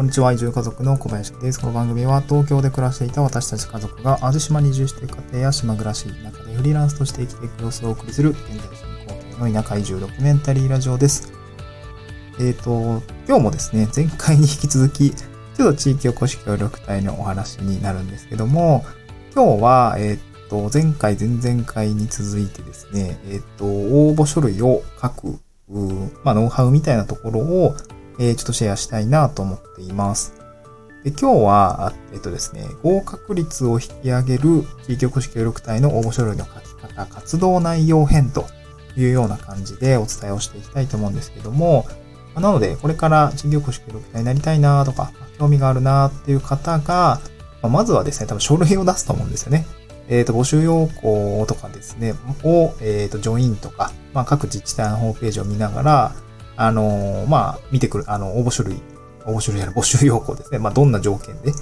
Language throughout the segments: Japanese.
こんにちは。移住家族の小林です。この番組は東京で暮らしていた私たち家族が淡路島に移住して家庭や島暮らし、中でフリーランスとして生きていく様子をお送りする現在進行形の田舎移住ドキュメンタリーラジオです。えっ、と、今日もですね、前回に引き続き、ちょっと地域おこし協力隊のお話になるんですけども、今日は、えっ、と、前回、前々回に続いてですね、えっ、と、応募書類を書く、まあ、ノウハウみたいなところを、え、ちょっとシェアしたいなと思っています。で今日は、えっとですね、合格率を引き上げる地域おこし協力隊の応募書類の書き方、活動内容編というような感じでお伝えをしていきたいと思うんですけども、なので、これから地域おこし協力隊になりたいなとか、興味があるなっていう方が、まずはですね、多分書類を出すと思うんですよね。えっ、ー、と、募集要項とかですね、を、えっ、ー、と、ジョインとか、まあ、各自治体のホームページを見ながら、あのー、まあ、見てくる、あの、応募書類、応募書類やら募集要項ですね。まあ、どんな条件で、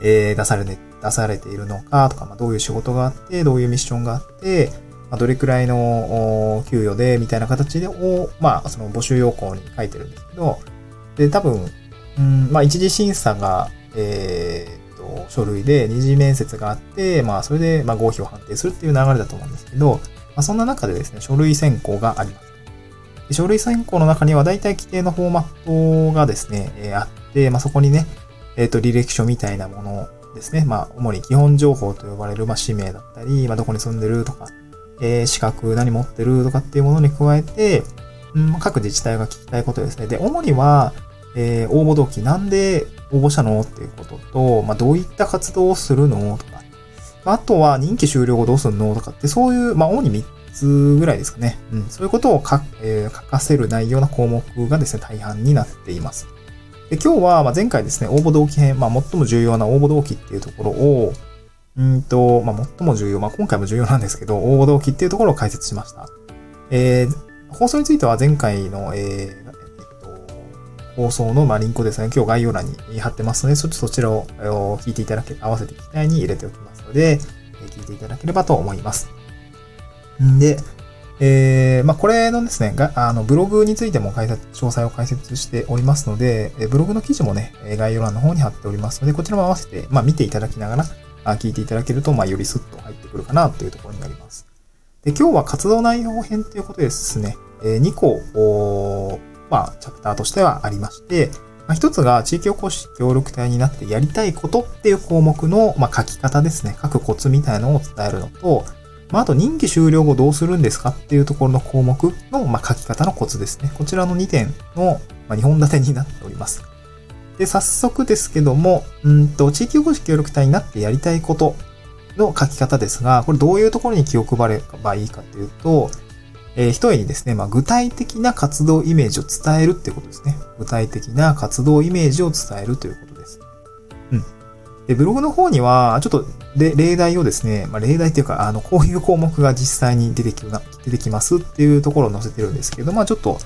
えー、出されて、出されているのかとか、まあ、どういう仕事があって、どういうミッションがあって、まあ、どれくらいの給与で、みたいな形で、を、まあ、その募集要項に書いてるんですけど、で、多分、うん、まあ、一次審査が、えー、と、書類で二次面接があって、まあ、それで、まあ、合否を判定するっていう流れだと思うんですけど、まあ、そんな中でですね、書類選考があります。で書類選考の中には大体規定のフォーマットがですね、え、あって、まあ、そこにね、えっ、ー、と、履歴書みたいなものですね。まあ、主に基本情報と呼ばれる、まあ、氏名だったり、まあ、どこに住んでるとか、えー、資格何持ってるとかっていうものに加えて、うん、各自治体が聞きたいことですね。で、主には、えー、応募動機、なんで応募したのっていうことと、まあ、どういった活動をするのとか、あとは任期終了後どうするのとかって、そういう、まあ、主に3ぐらいですかね。うん、そういうことを書,、えー、書かせる内容な項目がですね、大半になっています。で今日は、ま、前回ですね、応募動機編、まあ、最も重要な応募動機っていうところを、うんと、まあ、最も重要、まあ、今回も重要なんですけど、応募動機っていうところを解説しました。えー、放送については前回の、えー、えっと、放送の、まあ、リンクをですね、今日概要欄に貼ってますので、そそちらを聞いていただけ、合わせて機体に入れておきますので、聞いていただければと思います。で、えー、まあ、これのですね、が、あの、ブログについても解説、詳細を解説しておりますので、えブログの記事もね、概要欄の方に貼っておりますので、こちらも合わせて、まあ、見ていただきながら、あ聞いていただけると、まあ、よりスッと入ってくるかなというところになります。で、今日は活動内容編ということでですね、え、2個、まあ、チャプターとしてはありまして、まあ、一つが地域おこし協力隊になってやりたいことっていう項目の、まあ、書き方ですね。書くコツみたいなのを伝えるのと、まあ、あと任期終了後どうするんですかっていうところの項目の、ま、書き方のコツですね。こちらの2点の、ま、2本立てになっております。で、早速ですけども、うんと、地域おこし協力隊になってやりたいことの書き方ですが、これどういうところに気を配ればいいかというと、えー、一重にですね、まあ、具体的な活動イメージを伝えるっていうことですね。具体的な活動イメージを伝えるということです。うん。で、ブログの方には、ちょっと、例題をですね、まあ、例題っていうか、あの、こういう項目が実際に出てき出てきますっていうところを載せてるんですけど、まあ、ちょっと、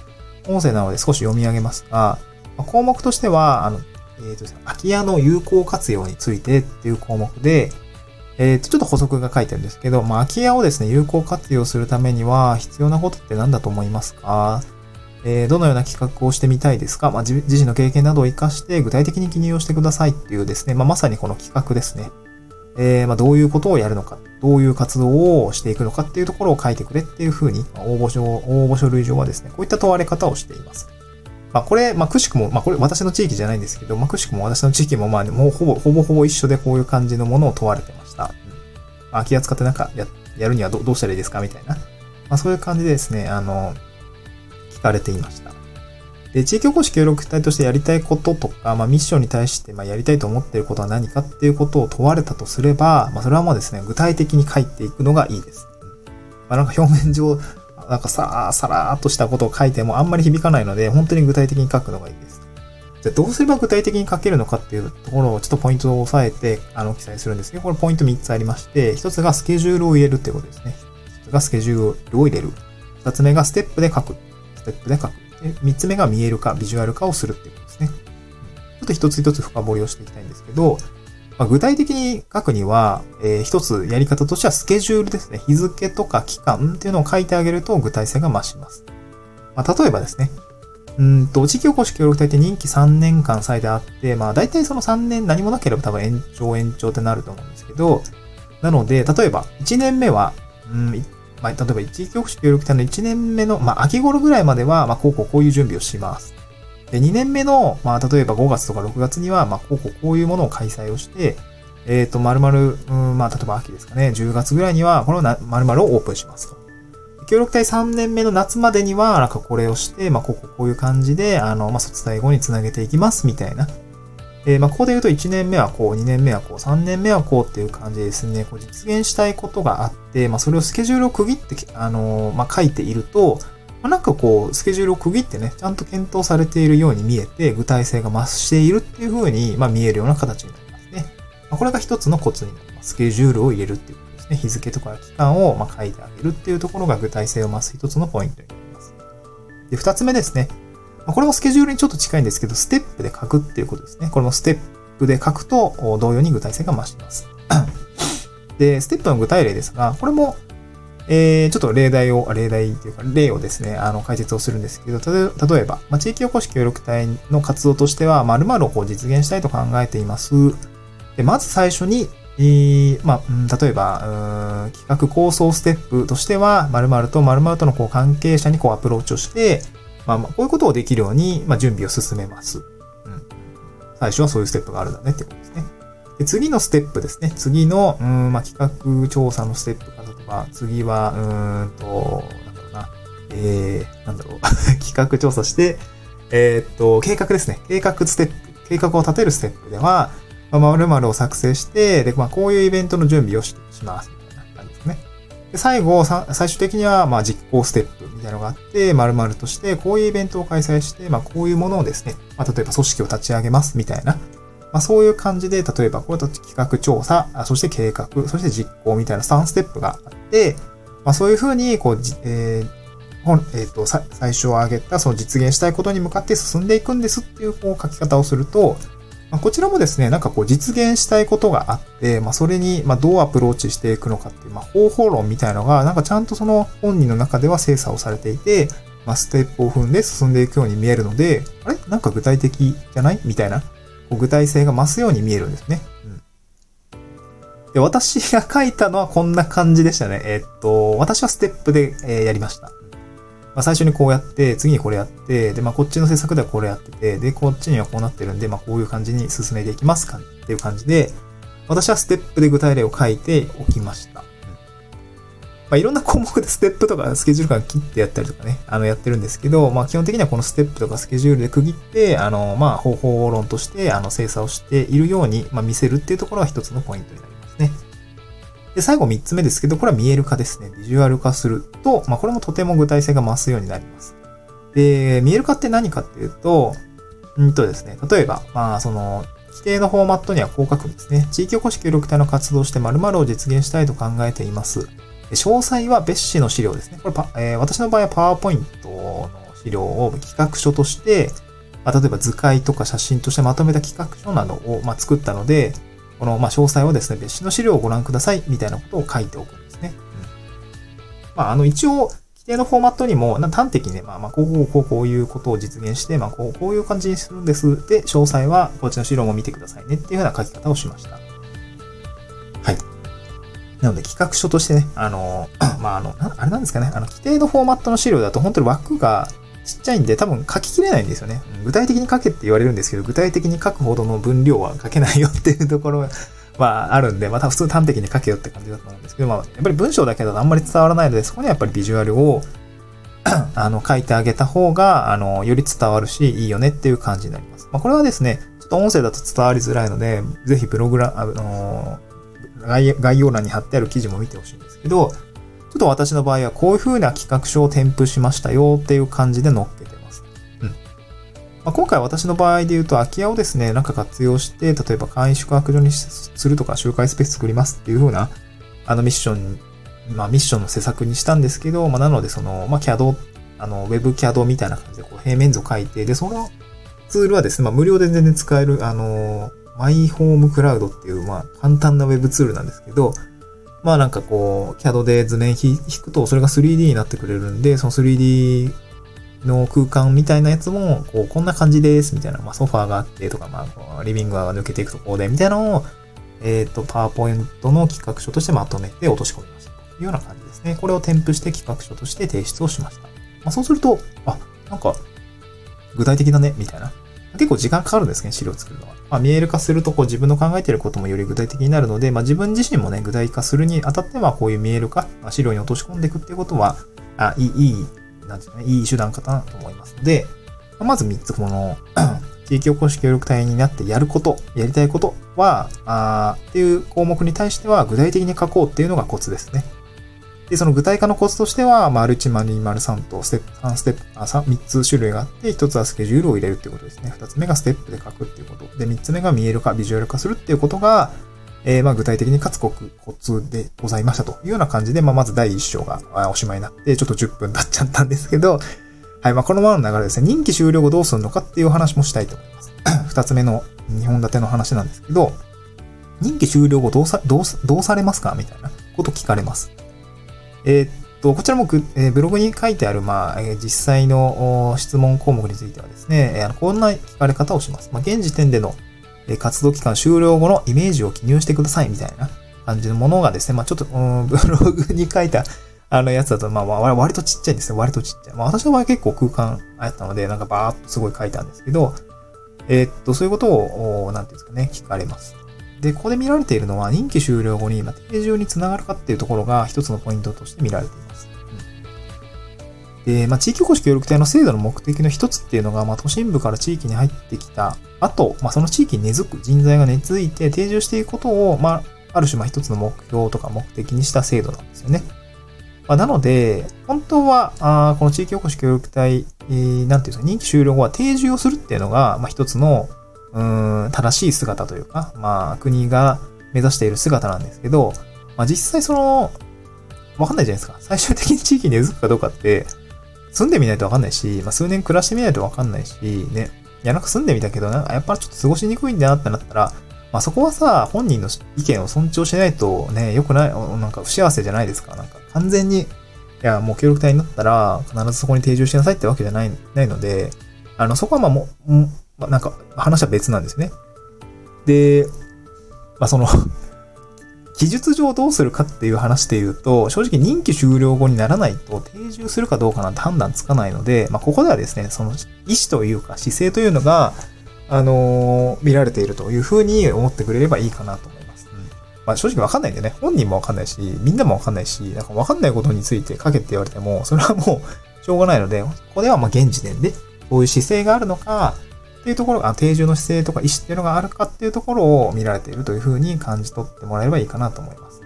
音声なので少し読み上げますが、まあ、項目としては、あの、えっ、ー、と、空き家の有効活用についてっていう項目で、えっ、ー、と、ちょっと補足が書いてるんですけど、まあ、空き家をですね、有効活用するためには必要なことって何だと思いますか？えー、どのような企画をしてみたいですか、まあ、自身の経験などを活かして具体的に記入をしてくださいっていうですね、まあ、まさにこの企画ですね。えー、まあ、どういうことをやるのか、どういう活動をしていくのかっていうところを書いてくれっていうふうに、まあ、応募書、応募書類上はですね、こういった問われ方をしています。まあ、これ、まあ、くしくも、まあ、これ私の地域じゃないんですけど、まあ、くしくも私の地域も、まあ、もうほぼ、ほぼほぼ一緒でこういう感じのものを問われてました。うん。空き家使ってなんかや、やるにはどどうしたらいいですか？みたいな。まあ、そういう感じでですね、あの、聞かれていました。で、地域おこし協力隊としてやりたいこととか、まあ、ミッションに対して、ま、やりたいと思っていることは何かっていうことを問われたとすれば、まあ、それはもうですね、具体的に書いていくのがいいです。まあ、なんか表面上、なんかさあ、さらーっとしたことを書いてもあんまり響かないので、本当に具体的に書くのがいいです。じゃどうすれば具体的に書けるのかっていうところをちょっとポイントを押さえて、あの、記載するんですけど、これポイント3つありまして、1つがスケジュールを入れるっていうことですね。1つがスケジュールを入れる。2つ目がステップで書く。ステップで書く。3つ目が見える化、ビジュアル化をするっていうことですね。ちょっと一つ一つ深掘りをしていきたいんですけど、まあ、具体的に書くには、えー、一つやり方としてはスケジュールですね。日付とか期間っていうのを書いてあげると具体性が増します。まあ、例えばですね、うんと、地域おこし協力隊って任期3年間最大あって、まあ大体その3年何もなければ多分延長延長ってなると思うんですけど、なので、例えば1年目は、うん、まあ、例えば地域おこし協力隊の1年目の、まあ秋頃ぐらいまでは、まあこうこうこういう準備をします。で、2年目の、まあ例えば5月とか6月には、まあこうこうこういうものを開催をして、えっ、ー、と、丸々、うん、まあ例えば秋ですかね、10月ぐらいには、この丸々をオープンしますと。協力隊3年目の夏までには、なんかこれをして、まあ、こここういう感じで、あの、まあ、卒大後につなげていきます、みたいな。え、まあ、ここで言うと1年目はこう、2年目はこう、3年目はこうっていう感じでですね、こう実現したいことがあって、まあ、それをスケジュールを区切って、あの、まあ、書いていると、まあ、なんかこう、スケジュールを区切ってね、ちゃんと検討されているように見えて、具体性が増しているっていう風に、まあ、見えるような形になりますね。まあ、これが一つのコツになります。スケジュールを入れるっていうことですね、日付とか期間をま書いてあげるっていうところが具体性を増す一つのポイントになります。で、二つ目ですね。これもスケジュールにちょっと近いんですけど、ステップで書くっていうことですね。これもステップで書くと同様に具体性が増します。で、ステップの具体例ですが、これも、えー、ちょっと例題を、例題っていうか、例をですね、あの、解説をするんですけど、例えば、まあ、地域おこし協力隊の活動としては、〇〇をこう実現したいと考えています。で、まず最初に、えー、まあ、例えば、企画構想ステップとしては、〇〇と〇〇とのこう関係者にこうアプローチをして、まあまあ、こういうことをできるように、まあ、準備を進めます。うん。最初はそういうステップがあるんだねってことですね。で次のステップですね。次の、うん、まあ、企画調査のステップか、例えば、次は、うんと、なんだろうな、えー、なんだろう、企画調査して、えー、っと、計画ですね。計画ステップ、計画を立てるステップでは、まあ、〇〇を作成して、で、まあ、こういうイベントの準備をします。で、最後、最終的には、まあ、実行ステップみたいなのがあって、〇〇として、こういうイベントを開催して、まあ、こういうものをですね、まあ、例えば組織を立ち上げます、みたいな。まあ、そういう感じで、例えば、これと企画調査、そして計画、そして実行みたいな3ステップがあって、まあ、そういうふうに、こう、えーえっ、ー、と、最初挙げた、その実現したいことに向かって進んでいくんですっていう、こう、書き方をすると、まあ、こちらもですね、なんかこう実現したいことがあって、まあ、それにまどうアプローチしていくのかっていう、まあ、方法論みたいのが、なんかちゃんとその本人の中では精査をされていて、まあ、ステップを踏んで進んでいくように見えるので、あれ？なんか具体的じゃない？みたいな、こう具体性が増すように見えるんですね。うん。で、私が書いたのはこんな感じでしたね。え、っと、私はステップで、えー、やりました。まあ、最初にこうやって、次にこれやって、で、まあ、こっちの制作ではこれやってて、で、こっちにはこうなってるんで、まあ、こういう感じに進めていきますかっていう感じで、私はステップで具体例を書いておきました。まあ、いろんな項目でステップとかスケジュール感切ってやったりとかね、あの、やってるんですけど、まあ、基本的にはこのステップとかスケジュールで区切って、あの、まあ、方法論として、あの、精査をしているように、まあ、見せるっていうところが一つのポイントになりますね。で、最後3つ目ですけど、これは見える化ですね。ビジュアル化すると、まあ、これもとても具体性が増すようになります。で、見える化って何かっていうと、んとですね、例えば、まあ、その、規定のフォーマットにはこう書くんですね。地域おこし協力隊の活動して〇〇を実現したいと考えています。詳細は別紙の資料ですね。これパ、えー、私の場合はパワーポイントの資料を企画書として、まあ、例えば図解とか写真としてまとめた企画書などを、まあ、作ったので、この、まあ、詳細をですね、別紙の資料をご覧ください、みたいなことを書いておくんですね。うん、まあ、あの、一応、規定のフォーマットにも、端的にね、まあ、まあ、こう、こう、こう、こういうことを実現して、まあ、こう、こういう感じにするんです。で、詳細は、こっちの資料も見てくださいね、っていうような書き方をしました。はい。なので、企画書としてね、あの、まあ、あの、あれなんですかね、あの、規定のフォーマットの資料だと、本当に枠が、ちっちゃいんで多分書ききれないんですよね。具体的に書けって言われるんですけど、具体的に書くほどの分量は書けないよっていうところは あるんで、また普通端的に書けよって感じだと思うんですけど、まあ、やっぱり文章だけだとあんまり伝わらないので、そこにはやっぱりビジュアルを あの、書いてあげた方が、あの、より伝わるし、いいよねっていう感じになります。まあ、これはですね、ちょっと音声だと伝わりづらいので、ぜひブログラ、あの概要欄に貼ってある記事も見てほしいんですけど、ちょっと私の場合はこういう風な企画書を添付しましたよっていう感じで載っけてます。うん。まあ、今回私の場合で言うと空き家をですね、なんか活用して、例えば簡易宿泊所にするとか集会スペース作りますっていう風な、あのミッション、まあミッションの施策にしたんですけど、まあなのでその、まあ CAD、あの、WebCAD みたいな感じでこう平面図を書いて、で、そのツールはですね、まあ無料で全然使える、あの、マイホームクラウドっていう、まあ簡単な Web ツールなんですけど、まあなんかこう、CAD で図面引くとそれが 3D になってくれるんで、その 3D の空間みたいなやつも、こう、こんな感じですみたいな、まあ、ソファーがあってとか、まあ、リビングが抜けていくところで、みたいなのを、えっ、ー、と、パワーポイントの企画書としてまとめて落とし込みました。というような感じですね。これを添付して企画書として提出をしました。まあ、そうすると、あ、なんか、具体的だね、みたいな。結構時間かかるんですね、資料を作るのは。まあ、見える化すると、こう自分の考えていることもより具体的になるので、まあ、自分自身もね、具体化するにあたっては、こういう見える化、まあ、資料に落とし込んでいくっていうことは、あ、いい、いい、なんですかね、いい手段かなと思いますので、まあ、まず3つ、この 地域おこし協力隊になってやること、やりたいことは、あっていう項目に対しては具体的に書こうっていうのがコツですね。で、その具体化のコツとしては、丸1、丸2、丸3と、ステップ、3ステップ、あ、3、3つ種類があって、1つはスケジュールを入れるっていうことですね。2つ目がステップで書くっていうこと。で、3つ目が見える化、ビジュアル化するっていうことが、えー、まあ具体的にかつコツでございましたというような感じで、まあまず第1章がおしまいになって、ちょっと10分経っちゃったんですけど、はい、まあこのままの流れですね、任期終了後どうするのかっていう話もしたいと思います。2つ目の2本立ての話なんですけど、任期終了後どうさ、どう、どうされますか？みたいなこと聞かれます。え、っと、こちらもえ、ブログに書いてある、まあ、え、実際の質問項目についてはですね、えー、こんな聞かれ方をします。まあ、現時点での、活動期間終了後のイメージを記入してくださいみたいな感じのものがですね、まあ、ちょっと、うん、ブログに書いた、あのやつだと、まあ、割とちっちゃいんですね。割とちっちゃい。まあ、私の場合結構空間あったので、なんかバーっとすごい書いたんですけど、えー、っと、そういうことを、なんていうんですかね、聞かれます。で、ここで見られているのは、任期終了後に、ま、定住につながるかっていうところが一つのポイントとして見られています。で、まあ、地域おこし協力隊の制度の目的の一つっていうのが、まあ、都心部から地域に入ってきた後、まあ、その地域に根付く人材が根付いて定住していくことを、まあ、ある種、まあ、一つの目標とか目的にした制度なんですよね。まあ、なので、本当は、あこの地域おこし協力隊、えー、なんていうんですか、任期終了後は定住をするっていうのが、まあ、一つの、うん、正しい姿というか、まあ、国が目指している姿なんですけど、まあ、実際その、わかんないじゃないですか。最終的に地域に根付くかどうかって、住んでみないとわかんないし、まあ、数年暮らしてみないとわかんないし、ね。いや、なんか住んでみたけど、なんかやっぱちょっと過ごしにくいんだなってなったら、まあ、そこはさ、本人の意見を尊重しないとね、良くない、なんか不幸せじゃないですか。なんか完全に、いや、もう協力隊になったら、必ずそこに定住しなさいってわけじゃない、ないので、あの、そこはまあもう、まあ、なんか話は別なんですね。で、まあ、その 技術上どうするかっていう話で言うと、正直任期終了後にならないと定住するかどうかなんて判断つかないので、まあ、ここではですね、その意思というか姿勢というのが、あのー、見られているというふうに思ってくれればいいかなと思います。うん。まあ、正直わかんないんでね、本人もわかんないし、みんなもわかんないし、なんかわかんないことについて書けって言われても、それはもうしょうがないので、ここではま現時点で、こういう姿勢があるのか、っていうところが、定住の姿勢とか意思っていうのがあるかっていうところを見られているというふうに感じ取ってもらえればいいかなと思います。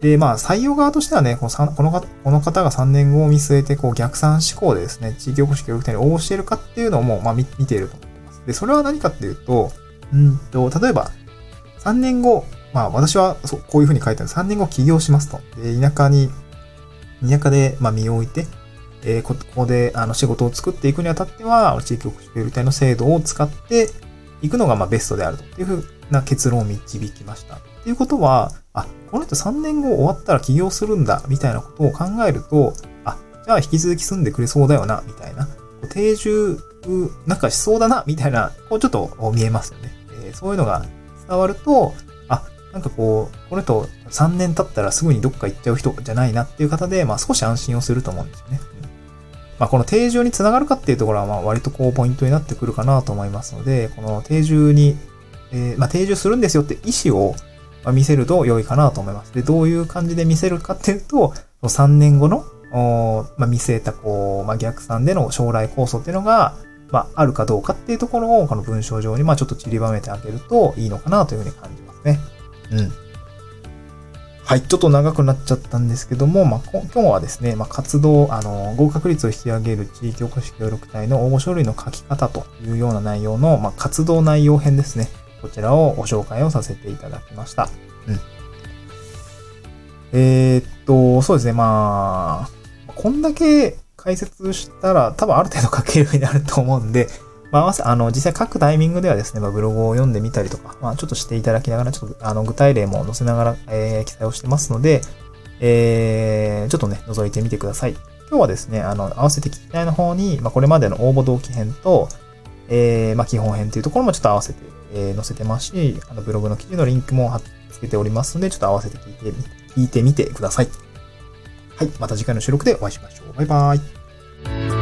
で、まあ、採用側としてはね、このこのこの方が3年後を見据えて、こう、逆算思考でですね、地域おこし協力隊に応募しているかっていうのも、まあ見、見ていると思います。で、それは何かっていうと、うんと、例えば、3年後、まあ、私はそうこういうふうに書いてある3年後起業しますと。で、田舎に、田舎で、まあ、身を置いて、えー、ここであの仕事を作っていくにあたっては、地域おこし協力隊の制度を使っていくのがまあベストであるというふうな結論を導きました。っていうことは、あ、この人3年後終わったら起業するんだ、みたいなことを考えると、あ、じゃあ引き続き住んでくれそうだよな、みたいな。定住、なんかしそうだな、みたいな、こうちょっと見えますよね。えー、そういうのが伝わると、あ、なんかこう、この人3年経ったらすぐにどっか行っちゃう人じゃないなっていう方で、まあ少し安心をすると思うんですよね。まあ、この定住につながるかっていうところは、まあ、割とこう、ポイントになってくるかなと思いますので、この定住に、えー、まあ、定住するんですよって意思を見せると良いかなと思います。で、どういう感じで見せるかっていうと、3年後の、まあ、見据えた、こう、まあ、逆算での将来構想っていうのが、まあ、あるかどうかっていうところを、この文章上に、まあ、ちょっと散りばめてあげるといいのかなというふうに感じますね。うん。はい、ちょっと長くなっちゃったんですけども、まあ、今日はですね、まあ、活動、あの、合格率を引き上げる地域おこし協力隊の応募書類の書き方というような内容の、まあ、活動内容編ですね。こちらをご紹介をさせていただきました。うん。えー、っと、そうですね、まあ、こんだけ解説したら多分ある程度書けるようになると思うんで、まあ、あの、実際書くタイミングではですね、まあ、ブログを読んでみたりとか、まあ、ちょっとしていただきながら、ちょっと、あの、具体例も載せながら、えー、記載をしてますので、えー、ちょっとね、覗いてみてください。今日はですね、あの、合わせて聞きたいの方に、まあ、これまでの応募動機編と、えー、まあ、基本編っていうところもちょっと合わせて、えー、載せてますし、あの、ブログの記事のリンクも貼っつけておりますので、ちょっと合わせて聞いて、聞いてみてください。はい。また次回の収録でお会いしましょう。バイバイ。